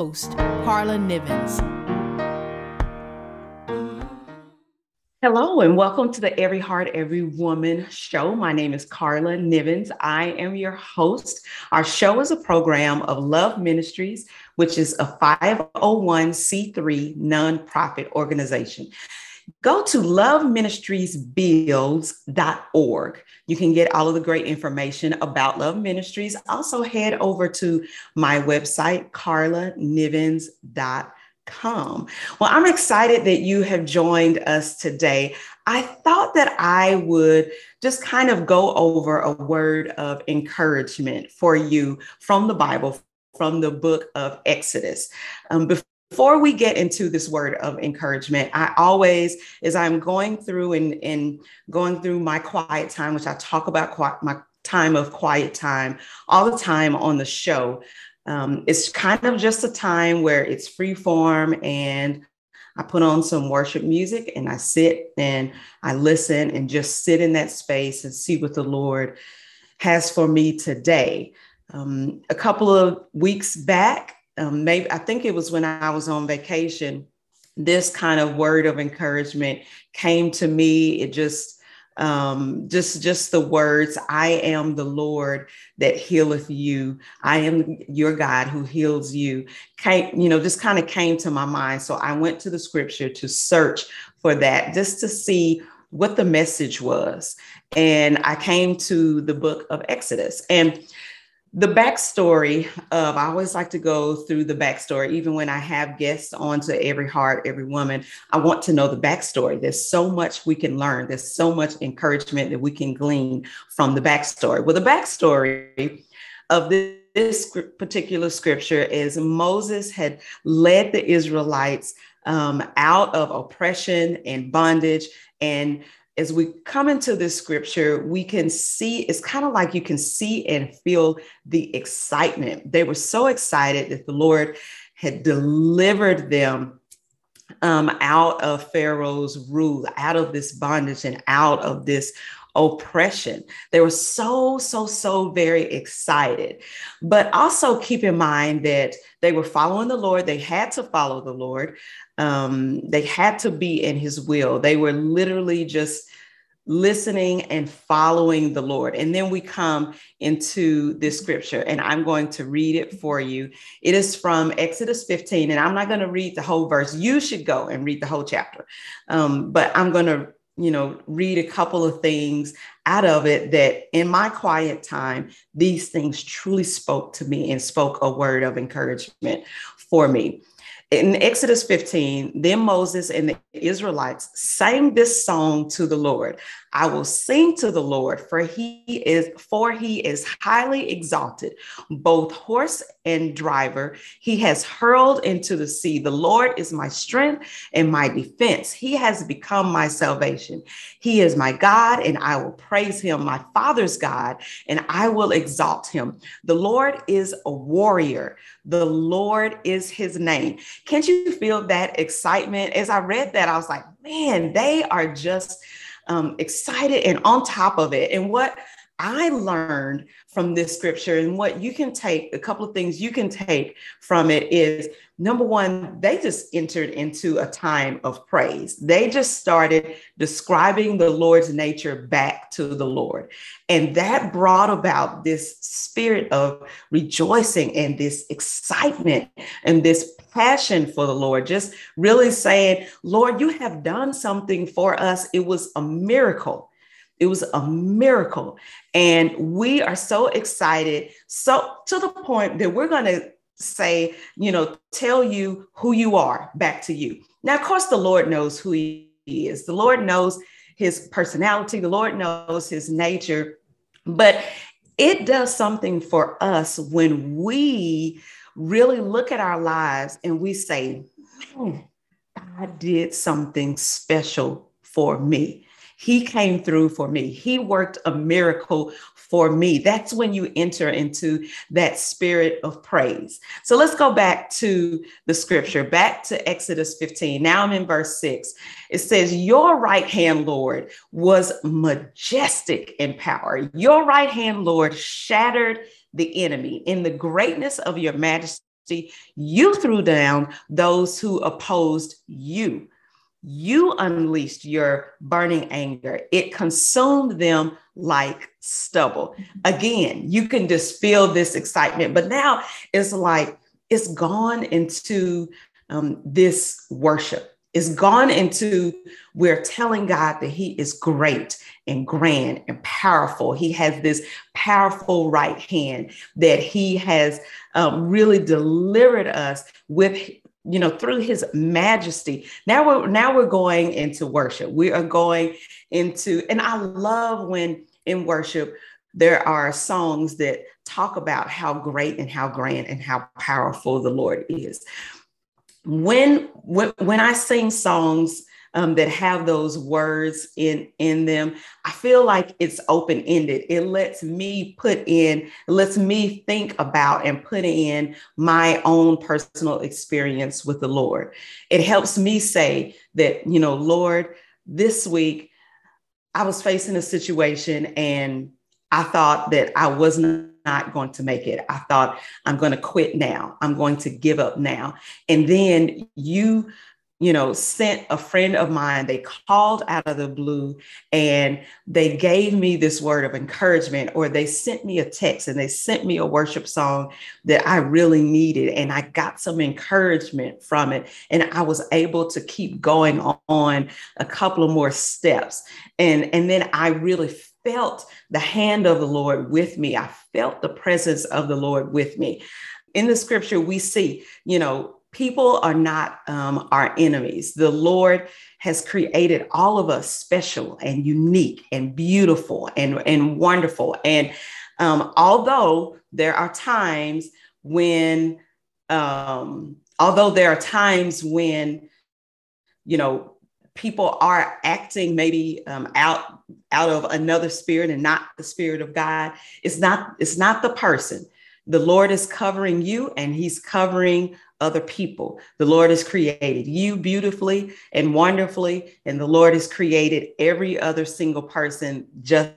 host, Carla Nivens. Hello, and welcome to the Every Heart, Every Woman show. My name is Carla Nivens. I am your host. Our show is a program of Love Ministries, which is a 501c3 nonprofit organization. Go to loveministriesbuilds.org. You can get all of the great information about Love Ministries. Also, head over to my website, carlanivens.org come. Well, I'm excited that you have joined us today. I thought that I would just kind of go over a word of encouragement for you from the Bible, from the book of Exodus. Um, before we get into this word of encouragement, I always, as I'm going through and, and going through my quiet time, which I talk about quiet, my time of quiet time all the time on the show, um, it's kind of just a time where it's free form and I put on some worship music and I sit and I listen and just sit in that space and see what the Lord has for me today. Um, a couple of weeks back, um, maybe I think it was when I was on vacation, this kind of word of encouragement came to me. It just um, just just the words i am the lord that healeth you. I am your god who heals you came you know just kind of came to my mind. So i went to the scripture to search for that just to see what the message was. And i came to the book of exodus. And the backstory of i always like to go through the backstory even when i have guests on to every heart every woman i want to know the backstory. There's so much we can learn. There's so much encouragement that we can glean from the backstory. Well the backstory of this, this particular scripture is moses had led the israelites um, out of oppression and bondage and as we come into this scripture, we can see it's kind of like you can see and feel the excitement. They were so excited that the Lord had delivered them um, out of Pharaoh's rule, out of this bondage, and out of this oppression. They were so, so, so very excited. But also keep in mind that they were following the Lord. They had to follow the Lord. Um, they had to be in his will. They were literally just listening and following the Lord. And then we come into this scripture, and I'm going to read it for you. It is from Exodus 15, and I'm not going to read the whole verse. You should go and read the whole chapter. Um, but I'm going to you know, read a couple of things out of it that in my quiet time, these things truly spoke to me and spoke a word of encouragement for me in Exodus 15, then Moses and the Israelites sang this song to the Lord. I will sing to the Lord, for he is for he is highly exalted, both horse and driver. He has hurled into the sea. The Lord is my strength and my defense. He has become my salvation. He is my God, and I will praise him, my father's God, and I will exalt him. The Lord is a warrior. The Lord is his name. Can't you feel that excitement? As I read that, I was like, man, they are just um, excited and on top of it. And what I learned from this scripture and what you can take, a couple of things you can take from it is number one, they just entered into a time of praise. They just started describing the Lord's nature back to the Lord. And that brought about this spirit of rejoicing and this excitement and this passion for the Lord, just really saying, Lord, you have done something for us. It was a miracle. It was a miracle. And we are so excited. So, to the point that we're going to say, you know, tell you who you are back to you. Now, of course, the Lord knows who He is, the Lord knows His personality, the Lord knows His nature, but it does something for us when we really look at our lives and we say, man, God did something special for me. He came through for me. He worked a miracle for me. That's when you enter into that spirit of praise. So let's go back to the scripture, back to Exodus 15. Now I'm in verse 6. It says, Your right hand, Lord, was majestic in power. Your right hand, Lord, shattered the enemy in the greatness of your majesty you threw down those who opposed you. You unleashed your burning anger. It consumed them like stubble. Again, you can just feel this excitement, but now it's like it's gone into um, this worship. It's gone into we're telling God that He is great and grand and powerful. He has this powerful right hand that He has um, really delivered us with you know through his majesty. Now we're now we're going into worship. We are going into and i love when in worship there are songs that talk about how great and how grand and how powerful the lord is when when, i sing songs um, that have those words in in them i feel like it's open ended it lets me put in lets me think about and put in my own personal experience with the lord. It helps me say that you know lord this week i was facing a situation and i thought that i was not going to make it i thought i'm going to quit now i'm going to give up now and then you you know, sent a friend of mine. They called out of the blue and they gave me this word of encouragement, or they sent me a text and they sent me a worship song that I really needed. And I got some encouragement from it. And I was able to keep going on a couple of more steps. And, and then I really felt the hand of the Lord with me. I felt the presence of the Lord with me. In the scripture, we see, you know, people are not um, our enemies. The Lord has created all of us special and unique and beautiful and, and wonderful. And um, although there are times when, um, although there are times when, you know, people are acting maybe um, out out of another spirit and not the spirit of God, it's not it's not the person. The Lord is covering you and He's covering other people. The Lord has created you beautifully and wonderfully, and the Lord has created every other single person just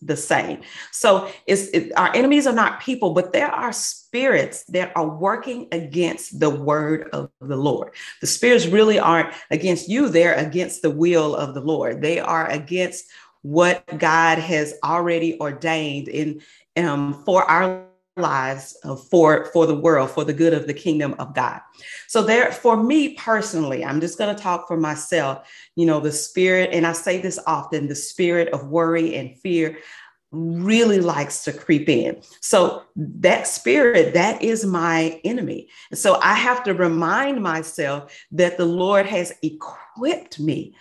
the same. So it's it, our enemies are not people, but there are spirits that are working against the word of the Lord. The spirits really aren't against you, they're against the will of the Lord. They are against what God has already ordained in um, for our lives uh, for for the world for the good of the kingdom of god. So there for me personally i'm just going to talk for myself you know the spirit and i say this often the spirit of worry and fear really likes to creep in. So that spirit that is my enemy. So i have to remind myself that the lord has equipped me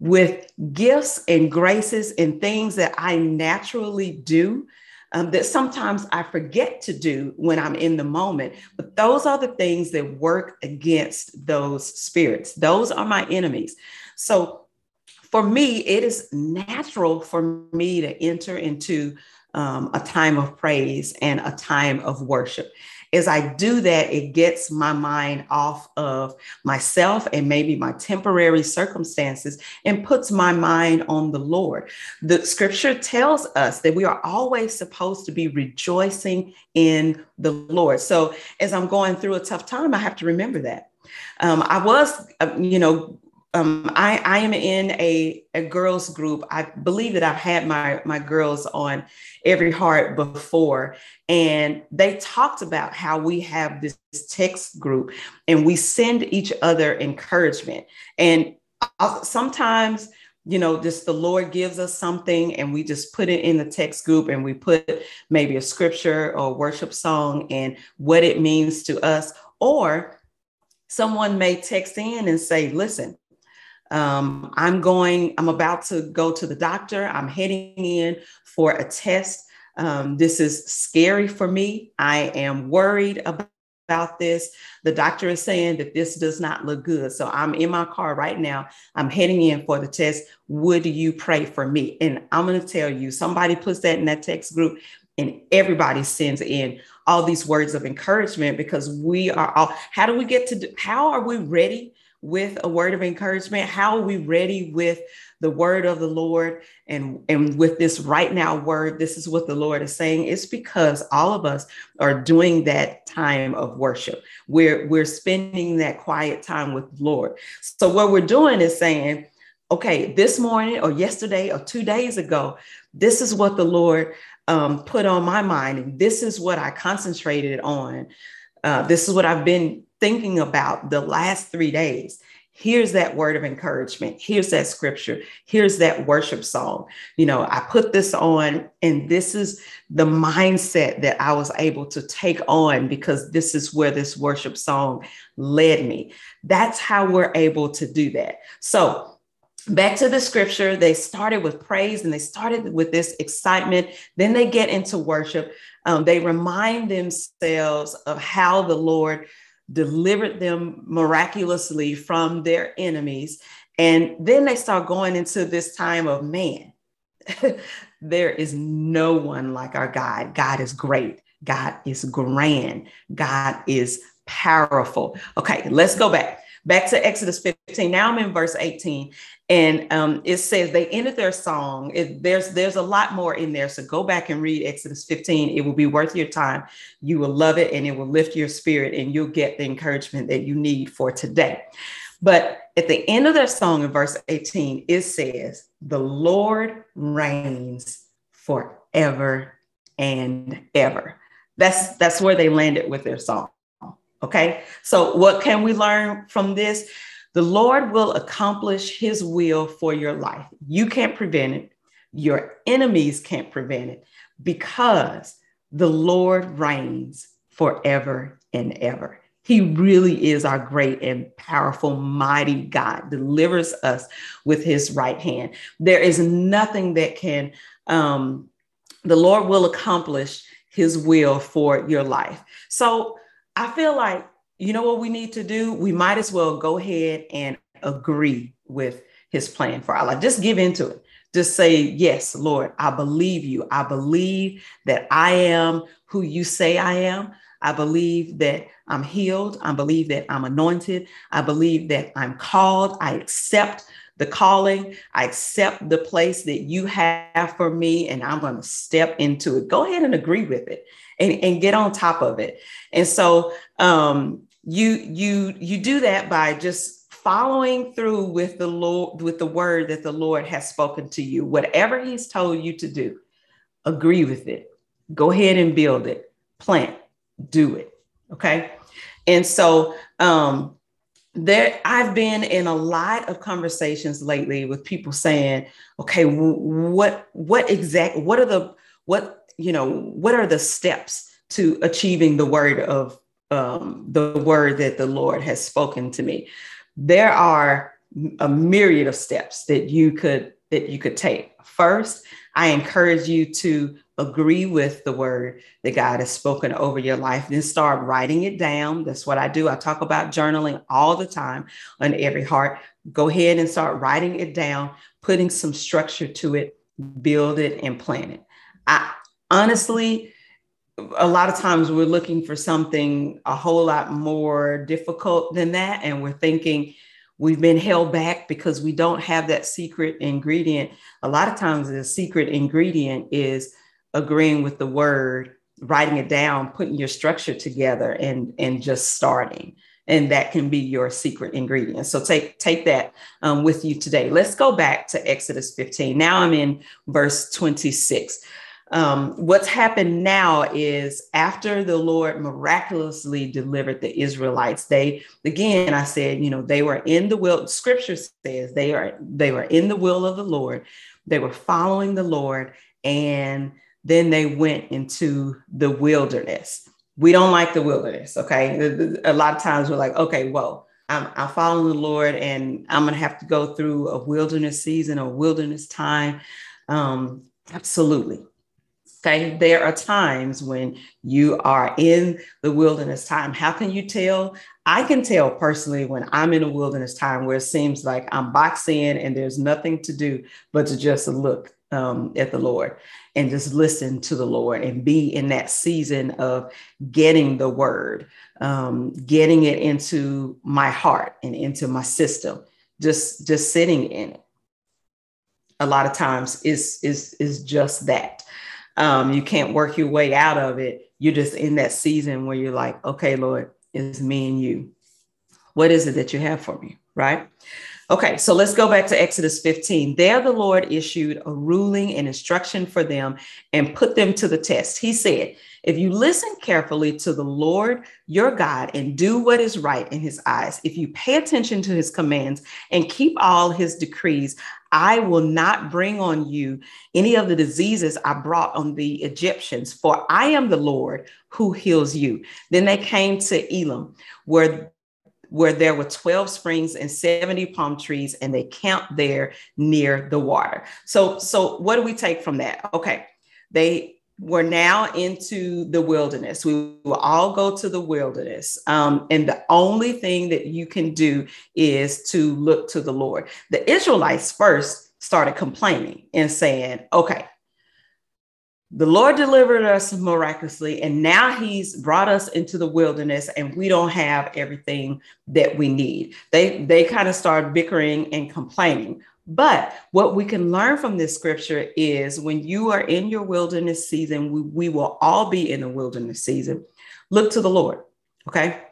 with gifts and graces and things that i naturally do um, that sometimes I forget to do when I'm in the moment. But those are the things that work against those spirits. Those are my enemies. So for me, it is natural for me to enter into um, a time of praise and a time of worship as I do that, it gets my mind off of myself and maybe my temporary circumstances and puts my mind on the Lord. The scripture tells us that we are always supposed to be rejoicing in the Lord. So as I'm going through a tough time, I have to remember that. Um, I was, uh, you know, um, I, I am in a, a girls group. I believe that I've had my, my girls on Every Heart before, and they talked about how we have this text group and we send each other encouragement. And sometimes, you know, just the Lord gives us something and we just put it in the text group and we put maybe a scripture or a worship song and what it means to us. Or someone may text in and say, listen, um, I'm going, I'm about to go to the doctor. I'm heading in for a test. Um, this is scary for me. I am worried about, about this. The doctor is saying that this does not look good. So I'm in my car right now. I'm heading in for the test. Would you pray for me? And I'm going to tell you, somebody puts that in that text group and everybody sends in all these words of encouragement because we are all, how do we get to, how are we ready with a word of encouragement? How are we ready with the word of the Lord and, and with this right now word, this is what the Lord is saying. It's because all of us are doing that time of worship. We're, we're spending that quiet time with the Lord. So what we're doing is saying, okay, this morning or yesterday or two days ago, this is what the Lord um, put on my mind. And this is what I concentrated on. Uh, this is what I've been thinking about the last three days. Here's that word of encouragement. Here's that scripture. Here's that worship song. You know i put this on and this is the mindset that i was able to take on because this is where this worship song led me. That's how we're able to do that. So back to the scripture. They started with praise and they started with this excitement. Then they get into worship um, they remind themselves of how the lord delivered them miraculously from their enemies. And then they start going into this time of man, there is no one like our God. God is great. God is grand. God is powerful. Okay, let's go back. Back to Exodus 15. Now I'm in verse 18, and um, it says they ended their song. It, there's there's a lot more in there, so go back and read Exodus 15. It will be worth your time. You will love it, and it will lift your spirit, and you'll get the encouragement that you need for today. But at the end of their song in verse 18, it says, "The Lord reigns forever and ever." That's that's where they landed with their song. Okay. So, what can we learn from this? The Lord will accomplish his will for your life. You can't prevent it, your enemies can't prevent it because the Lord reigns forever and ever. He really is our great and powerful, mighty God, delivers us with his right hand. There is nothing that can, um, the Lord will accomplish his will for your life. So I feel like, you know what we need to do? We might as well go ahead and agree with his plan for our life. Just give into it. Just say, Yes, Lord, I believe you. I believe that I am who you say I am. I believe that I'm healed. I believe that I'm anointed. I believe that I'm called. I accept the calling. I accept the place that you have for me, and I'm going to step into it. Go ahead and agree with it and, and get on top of it. And so um, you you you do that by just following through with the Lord with the word that the Lord has spoken to you. Whatever He's told you to do, agree with it. Go ahead and build it. Plant. Do it. Okay. And so um, there I've been in a lot of conversations lately with people saying, okay, what what exact what are the what you know, what are the steps to achieving the word of um, the word that the Lord has spoken to me? There are a myriad of steps that you could that you could take. First, I encourage you to agree with the word that God has spoken over your life. Then start writing it down. That's what I do. I talk about journaling all the time on every heart. Go ahead and start writing it down, putting some structure to it, build it, and plan it. I, honestly, a lot of times we're looking for something a whole lot more difficult than that. And we're thinking we've been held back because we don't have that secret ingredient. A lot of times, the secret ingredient is agreeing with the word, writing it down, putting your structure together, and, and just starting. And that can be your secret ingredient. So take take that um, with you today. Let's go back to Exodus 15. Now I'm in verse 26 um, what's happened now is after the Lord miraculously delivered the Israelites, they again I said, you know, they were in the will. Scripture says they are they were in the will of the Lord. They were following the Lord, and then they went into the wilderness. We don't like the wilderness, okay? A lot of times we're like, okay, well, I'm, I'm following the Lord, and I'm gonna have to go through a wilderness season or wilderness time. Um, absolutely Okay, there are times when you are in the wilderness time. How can you tell? I can tell personally when I'm in a wilderness time where it seems like I'm boxed in and there's nothing to do but to just look um, at the Lord and just listen to the Lord and be in that season of getting the word, um, getting it into my heart and into my system, just just sitting in it. a lot of times is is is just that. Um, you can't work your way out of it. You're just in that season where you're like, okay, Lord, it's me and you. What is it that you have for me? Right. Okay, so let's go back to Exodus 15. There, the Lord issued a ruling and instruction for them and put them to the test. He said, If you listen carefully to the Lord your God and do what is right in his eyes, if you pay attention to his commands and keep all his decrees, I will not bring on you any of the diseases I brought on the Egyptians, for I am the Lord who heals you. Then they came to Elim, where where there were 12 springs and 70 palm trees and they camped there near the water. So so what do we take from that? Okay. They were now into the wilderness. We will all go to the wilderness. Um, and the only thing that you can do is to look to the Lord. The Israelites first started complaining and saying, okay, the Lord delivered us miraculously, and now He's brought us into the wilderness, and we don't have everything that we need. They they kind of start bickering and complaining. But what we can learn from this scripture is when you are in your wilderness season, we, we will all be in the wilderness season. Look to the Lord. Okay.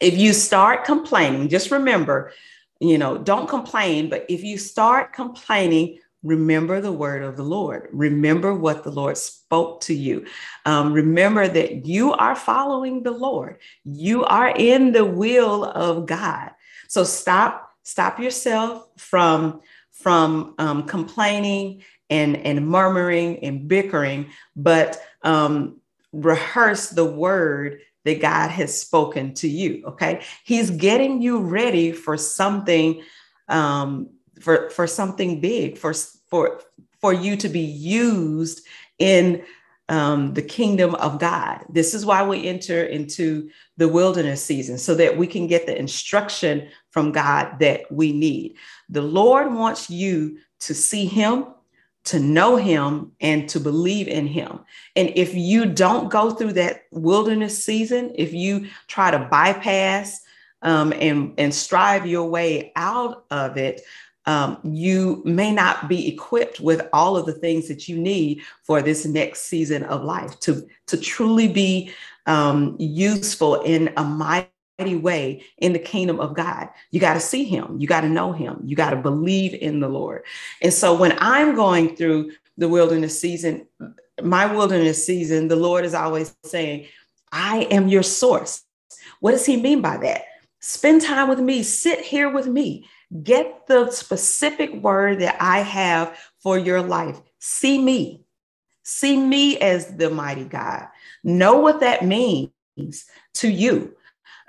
If you start complaining, just remember, you know, don't complain. But if you start complaining, remember the word of the Lord. Remember what the Lord spoke to you. Um, remember that you are following the Lord. You are in the will of God. So stop, stop yourself from from um, complaining and and murmuring and bickering, but um, rehearse the word that God has spoken to you. Okay, He's getting you ready for something um, for for something big for for for you to be used in um, the kingdom of God. This is why we enter into the wilderness season so that we can get the instruction from God that we need. The Lord wants you to see Him, to know Him, and to believe in Him. And if you don't go through that wilderness season, if you try to bypass um, and, and strive your way out of it, um, you may not be equipped with all of the things that you need for this next season of life to, to truly be um, useful in a mighty way in the kingdom of God. You got to see him, you got to know him, you got to believe in the Lord. And so when I'm going through the wilderness season, my wilderness season, the Lord is always saying, I am your source. What does he mean by that? Spend time with me, sit here with me. Get the specific word that I have for your life. See me. See me as the mighty God. Know what that means to you.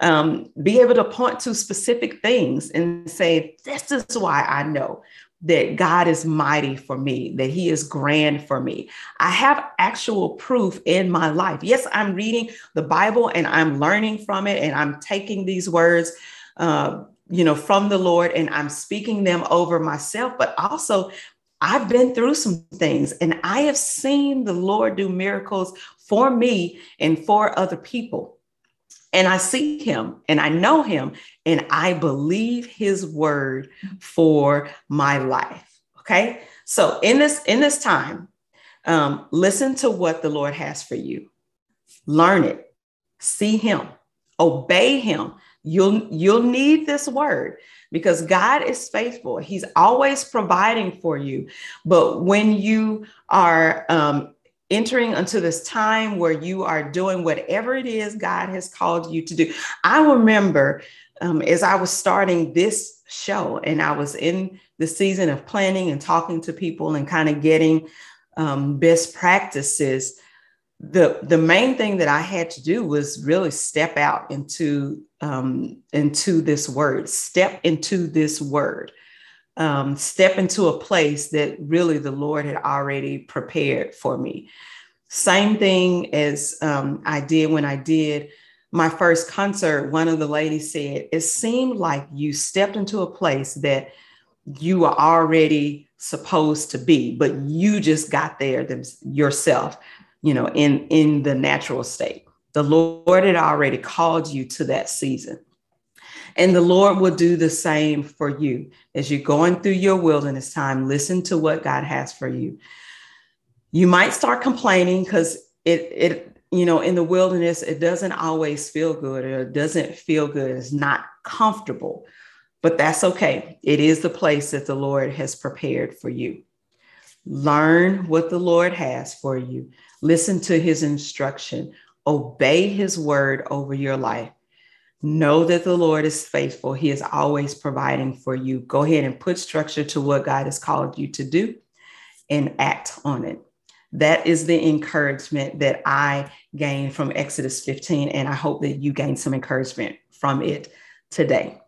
Um, be able to point to specific things and say, This is why I know that God is mighty for me, that He is grand for me. I have actual proof in my life. Yes, I'm reading the Bible and I'm learning from it and I'm taking these words. Uh, you know, from the Lord and I'm speaking them over myself, but also I've been through some things and I have seen the Lord do miracles for me and for other people. And I see him and I know him and I believe his word for my life. Okay. So in this, in this time, um, listen to what the Lord has for you. Learn it, see him, obey him, You'll you'll need this word because God is faithful. He's always providing for you. But when you are um, entering into this time where you are doing whatever it is God has called you to do, I remember um, as I was starting this show and I was in the season of planning and talking to people and kind of getting um, best practices the the main thing that I had to do was really step out into um, into this word, step into this word, um, step into a place that really the Lord had already prepared for me. Same thing as um, I did when I did my first concert. One of the ladies said, "It seemed like you stepped into a place that you were already supposed to be, but you just got there them, yourself." You know, in in the natural state. The Lord had already called you to that season. And the Lord will do the same for you as you're going through your wilderness time. Listen to what God has for you. You might start complaining because it, it, you know, in the wilderness, it doesn't always feel good or it doesn't feel good. It's not comfortable, but that's okay. It is the place that the Lord has prepared for you. Learn what the Lord has for you. Listen to his instruction. Obey his word over your life. Know that the Lord is faithful. He is always providing for you. Go ahead and put structure to what God has called you to do and act on it. That is the encouragement that I gained from Exodus 15. And I hope that you gain some encouragement from it today.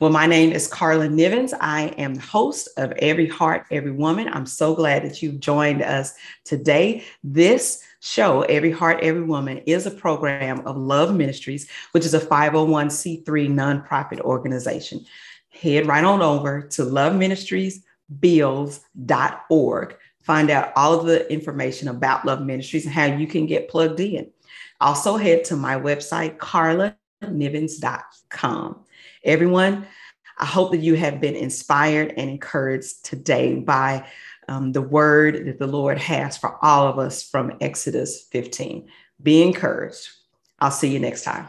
Well, my name is Carla Nivens. I am the host of Every Heart, Every Woman. I'm so glad that you've joined us today. This show, Every Heart, Every Woman, is a program of Love Ministries, which is a 501c3 nonprofit organization. Head right on over to loveministriesbills.org. Find out all of the information about Love Ministries and how you can get plugged in. Also, head to my website, carlanivens.com. Everyone, I hope that you have been inspired and encouraged today by um, the word that the Lord has for all of us from Exodus 15. Be encouraged. I'll see you next time.